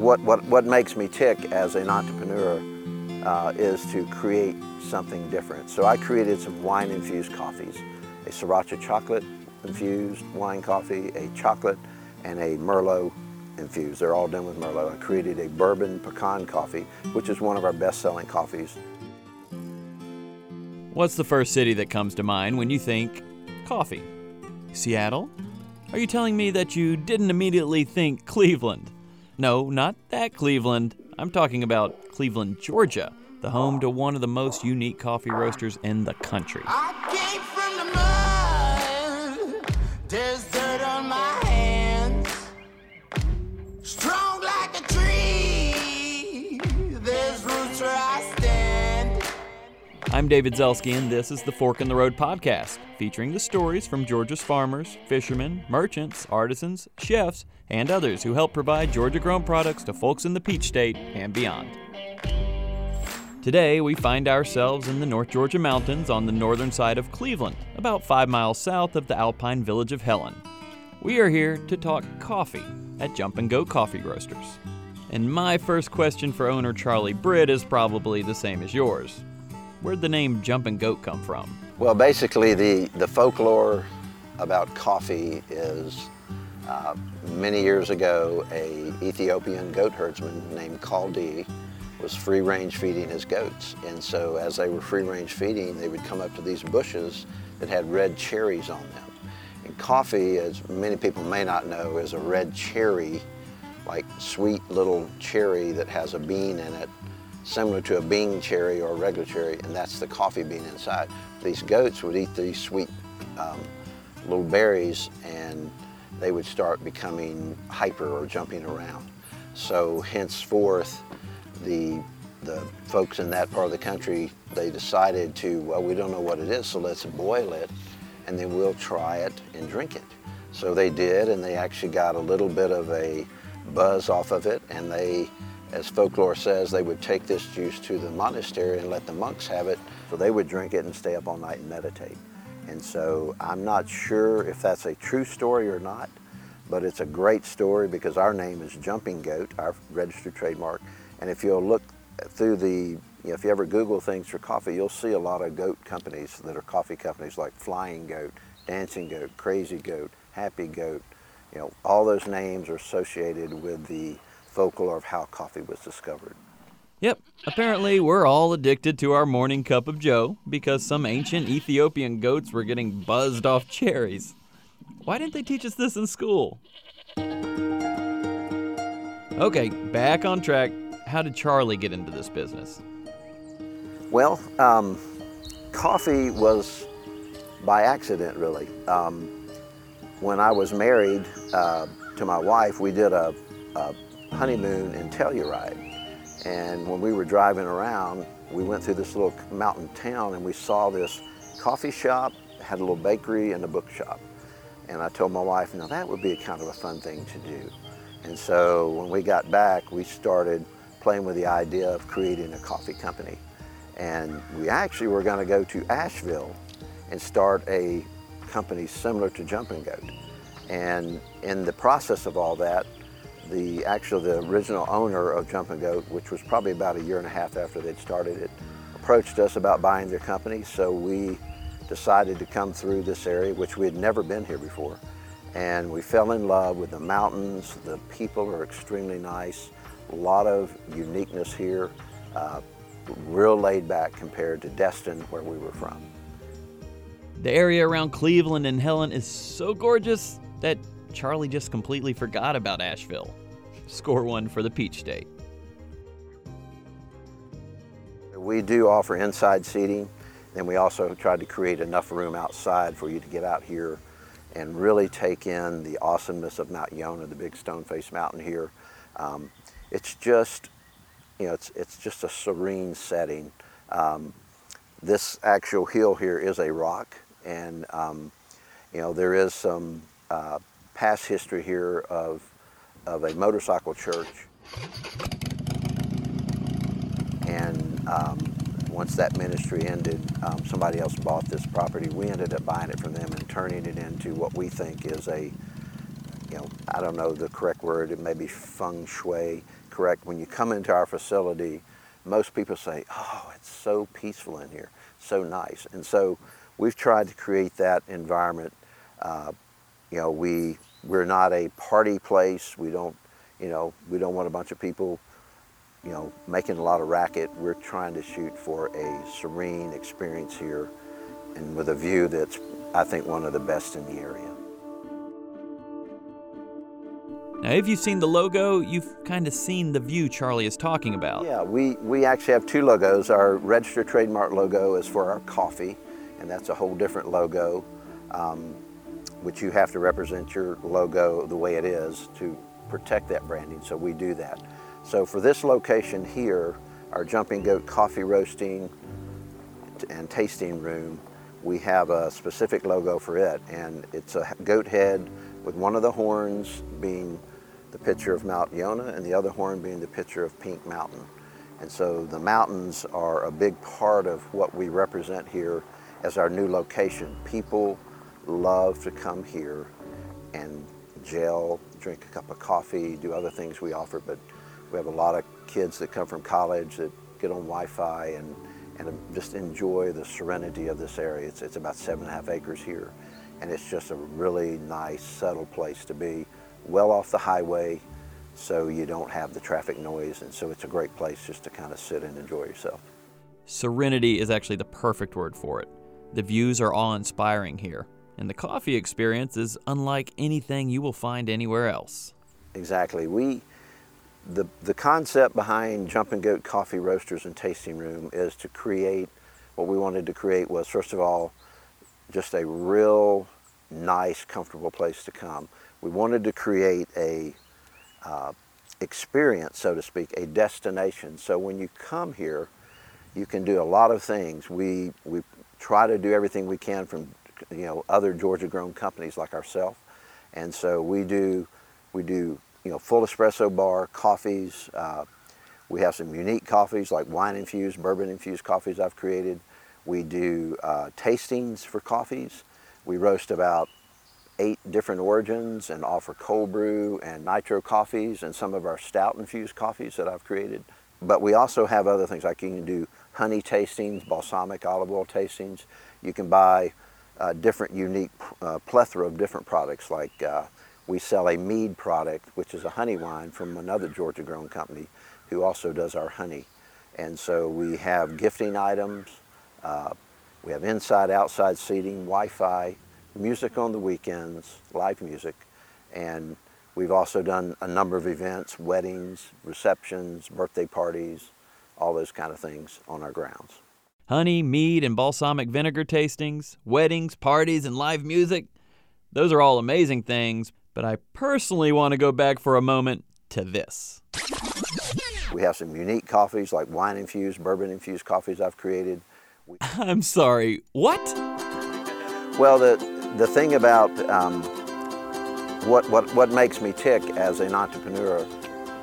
what, what, what makes me tick as an entrepreneur uh, is to create something different. So I created some wine-infused coffees, a Sriracha chocolate-infused wine coffee, a chocolate, and a Merlot infused. They're all done with Merlot. I created a bourbon pecan coffee, which is one of our best-selling coffees. What's the first city that comes to mind when you think coffee? Seattle? Are you telling me that you didn't immediately think Cleveland? No, not that Cleveland. I'm talking about Cleveland, Georgia, the home to one of the most unique coffee roasters in the country. I'm David Zelski, and this is the Fork in the Road podcast, featuring the stories from Georgia's farmers, fishermen, merchants, artisans, chefs, and others who help provide Georgia grown products to folks in the Peach State and beyond. Today, we find ourselves in the North Georgia mountains on the northern side of Cleveland, about five miles south of the alpine village of Helen. We are here to talk coffee at Jumping Goat Coffee Roasters. And my first question for owner Charlie Britt is probably the same as yours. Where'd the name Jumping Goat come from? Well, basically, the, the folklore about coffee is uh, many years ago, a Ethiopian goat herdsman named Kaldi was free range feeding his goats. And so as they were free range feeding, they would come up to these bushes that had red cherries on them. And coffee, as many people may not know, is a red cherry, like sweet little cherry that has a bean in it similar to a Bing cherry or a regular cherry, and that's the coffee bean inside. These goats would eat these sweet um, little berries and they would start becoming hyper or jumping around. So henceforth, the the folks in that part of the country, they decided to, well, we don't know what it is, so let's boil it, and then we'll try it and drink it. So they did, and they actually got a little bit of a buzz off of it, and they as folklore says, they would take this juice to the monastery and let the monks have it. So they would drink it and stay up all night and meditate. And so I'm not sure if that's a true story or not, but it's a great story because our name is Jumping Goat, our registered trademark. And if you'll look through the, you know, if you ever Google things for coffee, you'll see a lot of goat companies that are coffee companies like Flying Goat, Dancing Goat, Crazy Goat, Happy Goat. You know, all those names are associated with the folklore of how coffee was discovered. Yep, apparently we're all addicted to our morning cup of joe because some ancient Ethiopian goats were getting buzzed off cherries. Why didn't they teach us this in school? Okay, back on track. How did Charlie get into this business? Well, um, coffee was by accident, really. Um, when I was married uh, to my wife, we did a, a honeymoon in Telluride. And when we were driving around, we went through this little mountain town and we saw this coffee shop, had a little bakery and a bookshop. And I told my wife, now that would be a kind of a fun thing to do. And so when we got back, we started playing with the idea of creating a coffee company. And we actually were going to go to Asheville and start a company similar to Jumping Goat. And in the process of all that, the actual the original owner of Jumping Goat, which was probably about a year and a half after they'd started it, approached us about buying their company. So we decided to come through this area, which we had never been here before. And we fell in love with the mountains. The people are extremely nice. A lot of uniqueness here. Uh, real laid back compared to Destin, where we were from. The area around Cleveland and Helen is so gorgeous that Charlie just completely forgot about Asheville. Score one for the Peach State. We do offer inside seating, and we also tried to create enough room outside for you to get out here and really take in the awesomeness of Mount Yonah, the big stone-faced mountain here. Um, it's just, you know, it's, it's just a serene setting. Um, this actual hill here is a rock, and um, you know there is some uh, past history here of, of a motorcycle church. And um, once that ministry ended, um, somebody else bought this property. We ended up buying it from them and turning it into what we think is a you know, I don't know the correct word, it may be feng shui correct. When you come into our facility, most people say, oh, it's so peaceful in here, so nice. And so we've tried to create that environment. Uh, you know, we, we're not a party place. We don't, you know, we don't want a bunch of people, you know, making a lot of racket. We're trying to shoot for a serene experience here and with a view that's, I think, one of the best in the area. Now, if you've seen the logo, you've kind of seen the view Charlie is talking about. Yeah, we, we actually have two logos. Our registered trademark logo is for our coffee, and that's a whole different logo, um, which you have to represent your logo the way it is to protect that branding, so we do that. So for this location here, our Jumping Goat coffee roasting and tasting room, we have a specific logo for it, and it's a goat head with one of the horns being the picture of Mount Yonah and the other horn being the picture of Pink Mountain. And so the mountains are a big part of what we represent here as our new location. People love to come here and gel, drink a cup of coffee, do other things we offer, but we have a lot of kids that come from college that get on Wi-Fi and, and just enjoy the serenity of this area. It's, it's about seven and a half acres here, and it's just a really nice, settled place to be well off the highway so you don't have the traffic noise. And so it's a great place just to kind of sit and enjoy yourself. Serenity is actually the perfect word for it. The views are awe inspiring here, and the coffee experience is unlike anything you will find anywhere else. Exactly. We, the, the concept behind Jumping Goat Coffee Roasters and Tasting Room is to create what we wanted to create was, first of all, just a real nice, comfortable place to come we wanted to create a uh, experience, so to speak, a destination. So when you come here, you can do a lot of things. We, we try to do everything we can from you know other Georgia-grown companies like ourselves, and so we do we do you know full espresso bar coffees. Uh, we have some unique coffees like wine-infused, bourbon-infused coffees I've created. We do uh, tastings for coffees. We roast about eight different origins and offer cold brew and nitro coffees and some of our stout infused coffees that I've created. But we also have other things like you can do honey tastings, balsamic olive oil tastings. You can buy uh, different unique uh, plethora of different products like uh, we sell a mead product which is a honey wine from another Georgia grown company who also does our honey. And so we have gifting items, uh, we have inside outside seating, Wi-Fi, music on the weekends, live music, and we've also done a number of events, weddings, receptions, birthday parties, all those kind of things on our grounds. Honey, mead, and balsamic vinegar tastings, weddings, parties, and live music. Those are all amazing things, but I personally want to go back for a moment to this. We have some unique coffees like wine infused, bourbon infused coffees I've created. I'm sorry, what? Well, the, the thing about um, what, what, what makes me tick as an entrepreneur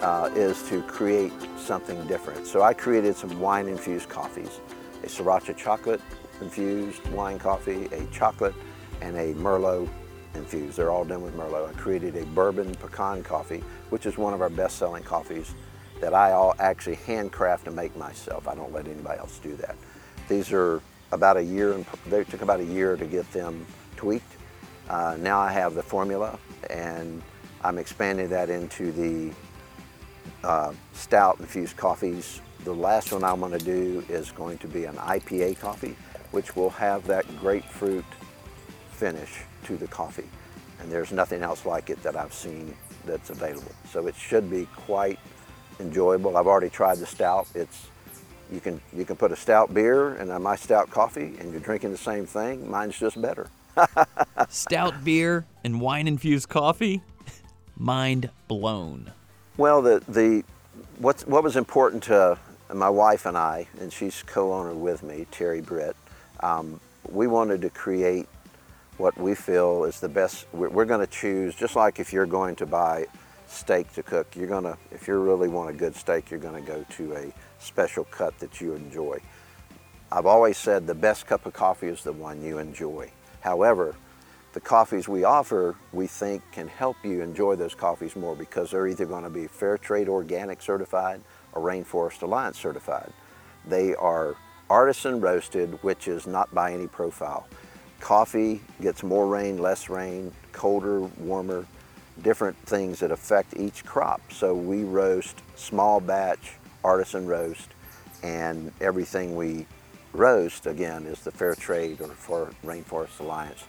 uh, is to create something different. So I created some wine-infused coffees, a Sriracha chocolate-infused wine coffee, a chocolate, and a Merlot infused. They're all done with Merlot. I created a bourbon pecan coffee, which is one of our best-selling coffees that I all actually handcraft and make myself. I don't let anybody else do that. These are about a year, and they took about a year to get them tweaked. Uh, now I have the formula and I'm expanding that into the uh, stout infused coffees. The last one I'm going to do is going to be an IPA coffee, which will have that grapefruit finish to the coffee. And there's nothing else like it that I've seen that's available. So it should be quite enjoyable. I've already tried the stout. It's you can you can put a stout beer and my stout coffee and you're drinking the same thing. Mine's just better. Stout beer and wine infused coffee? Mind blown. Well, the, the, what's, what was important to my wife and I, and she's co owner with me, Terry Britt, um, we wanted to create what we feel is the best. We're, we're going to choose, just like if you're going to buy steak to cook, you're going to, if you really want a good steak, you're going to go to a special cut that you enjoy. I've always said the best cup of coffee is the one you enjoy. However, the coffees we offer, we think can help you enjoy those coffees more because they're either going to be Fair Trade Organic certified or Rainforest Alliance certified. They are artisan roasted, which is not by any profile. Coffee gets more rain, less rain, colder, warmer, different things that affect each crop. So we roast small batch, artisan roast, and everything we roast, again, is the Fair Trade or for Rainforest Alliance.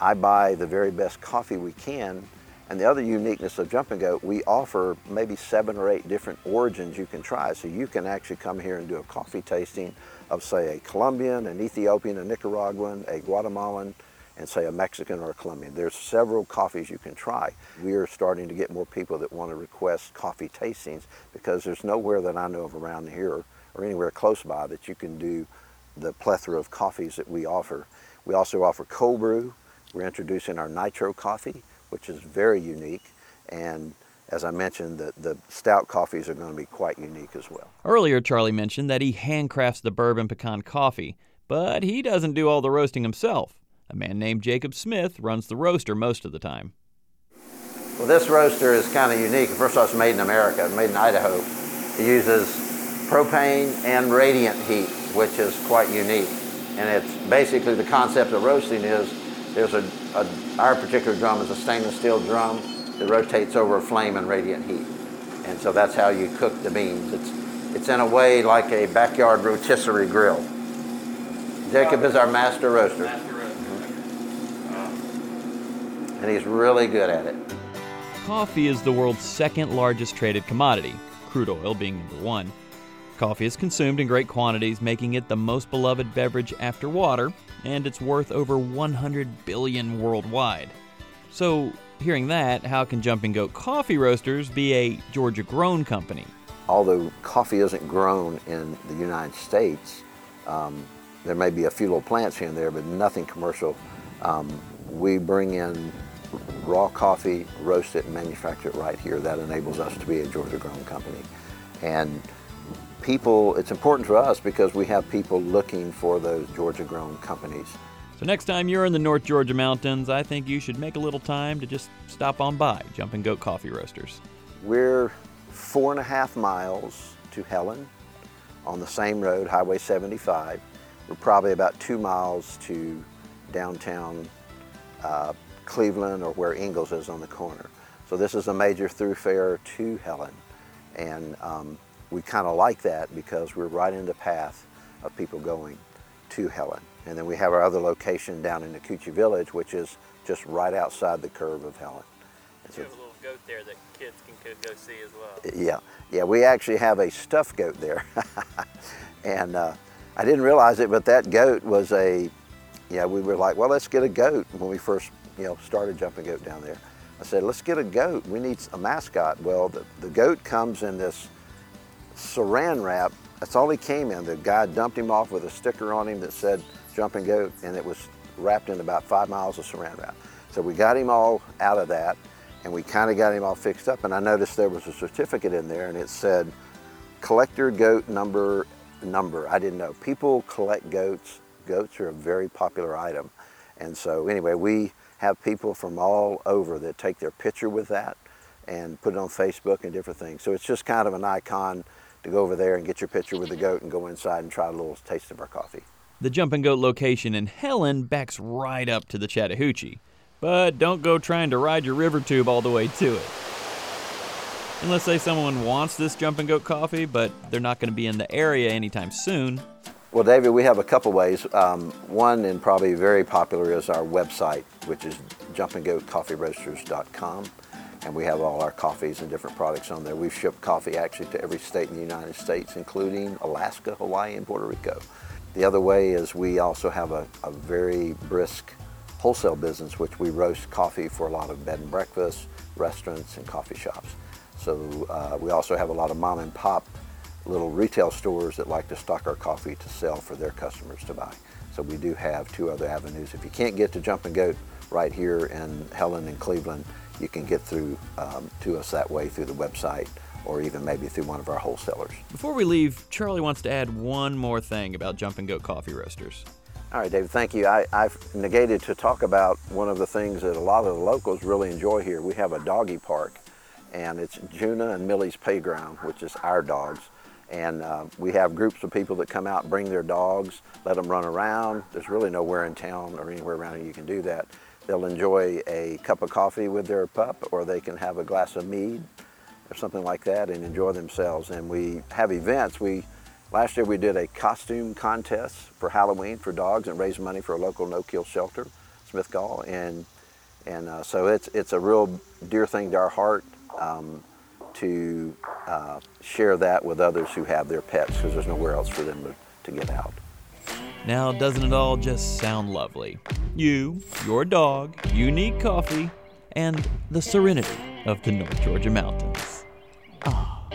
I buy the very best coffee we can, and the other uniqueness of Jumping Goat, we offer maybe seven or eight different origins you can try. So you can actually come here and do a coffee tasting of, say, a Colombian, an Ethiopian, a Nicaraguan, a Guatemalan, and say a Mexican or a Colombian. There's several coffees you can try. We are starting to get more people that want to request coffee tastings because there's nowhere that I know of around here or anywhere close by that you can do the plethora of coffees that we offer. We also offer cold brew. We're introducing our nitro coffee, which is very unique. And as I mentioned, the, the stout coffees are going to be quite unique as well. Earlier, Charlie mentioned that he handcrafts the bourbon pecan coffee, but he doesn't do all the roasting himself. A man named Jacob Smith runs the roaster most of the time. Well, this roaster is kind of unique. First of all, it's made in America, made in Idaho. It uses propane and radiant heat, which is quite unique. And it's basically the concept of roasting is there's a, a our particular drum is a stainless steel drum that rotates over a flame and radiant heat. And so that's how you cook the beans. It's, it's in a way like a backyard rotisserie grill. Jacob is our master roaster. Mm-hmm. Uh, and he's really good at it. Coffee is the world's second largest traded commodity, crude oil being number one. Coffee is consumed in great quantities, making it the most beloved beverage after water, and it's worth over 100 billion worldwide. So, hearing that, how can Jumping Goat Coffee Roasters be a Georgia grown company? Although coffee isn't grown in the United States, um, there may be a few little plants here and there, but nothing commercial. Um, we bring in raw coffee, roast it, and manufacture it right here. That enables us to be a Georgia grown company. And people, it's important for us because we have people looking for those Georgia grown companies. So, next time you're in the North Georgia mountains, I think you should make a little time to just stop on by Jumping Goat Coffee Roasters. We're four and a half miles to Helen on the same road, Highway 75. We're probably about two miles to downtown uh, Cleveland or where Ingles is on the corner. So this is a major thoroughfare to Helen. And um, we kind of like that because we're right in the path of people going to Helen. And then we have our other location down in the Nacoochee Village, which is just right outside the curve of Helen. And so you have a little goat there that kids can go see as well. Yeah, yeah, we actually have a stuffed goat there. and uh, I didn't realize it, but that goat was a, yeah, we were like, well, let's get a goat when we first, you know, started jumping goat down there. I said, let's get a goat. We need a mascot. Well, the, the goat comes in this saran wrap. That's all he came in. The guy dumped him off with a sticker on him that said jumping goat, and it was wrapped in about five miles of saran wrap. So we got him all out of that, and we kind of got him all fixed up. And I noticed there was a certificate in there, and it said collector goat number number. I didn't know. People collect goats. Goats are a very popular item. And so anyway, we have people from all over that take their picture with that and put it on Facebook and different things. So it's just kind of an icon to go over there and get your picture with the goat and go inside and try a little taste of our coffee. The Jumping Goat location in Helen backs right up to the Chattahoochee, but don't go trying to ride your river tube all the way to it. And let's say someone wants this Jumping Goat coffee, but they're not going to be in the area anytime soon. Well, David, we have a couple ways. Um, one, and probably very popular, is our website, which is jumpinggoatcoffeeroasters.com. And we have all our coffees and different products on there. We've shipped coffee actually to every state in the United States, including Alaska, Hawaii, and Puerto Rico. The other way is we also have a, a very brisk wholesale business, which we roast coffee for a lot of bed and breakfast, restaurants, and coffee shops. So uh, we also have a lot of mom and pop little retail stores that like to stock our coffee to sell for their customers to buy. So we do have two other avenues. If you can't get to Jumping Goat right here in Helen and Cleveland, you can get through um, to us that way through the website or even maybe through one of our wholesalers. Before we leave, Charlie wants to add one more thing about Jumping Goat Coffee Roasters. All right, David, thank you. I, I've negated to talk about one of the things that a lot of the locals really enjoy here. We have a doggy park, and it's Juna and Millie's Playground, which is our dogs. And uh, we have groups of people that come out bring their dogs, let them run around. There's really nowhere in town or anywhere around here you can do that. They'll enjoy a cup of coffee with their pup, or they can have a glass of mead or something like that and enjoy themselves. And we have events. We Last year we did a costume contest for Halloween for dogs and raised money for a local no-kill shelter, Smith Gall, and and uh, so it's it's a real dear thing to our heart um, to uh, share that with others who have their pets because there's nowhere else for them to, to get out. Now, doesn't it all just sound lovely? You, your dog, unique coffee, and the serenity of the North Georgia mountains. Ah.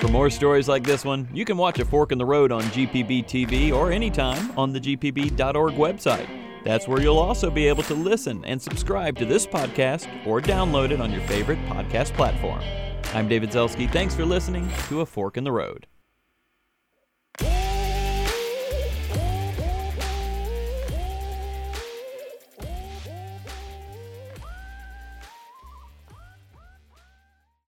For more stories like this one, you can watch A Fork in the Road on GPB TV or anytime on the gpb.org website. That's where you'll also be able to listen and subscribe to this podcast or download it on your favorite podcast platform. I'm David Zelski. Thanks for listening to A Fork in the Road.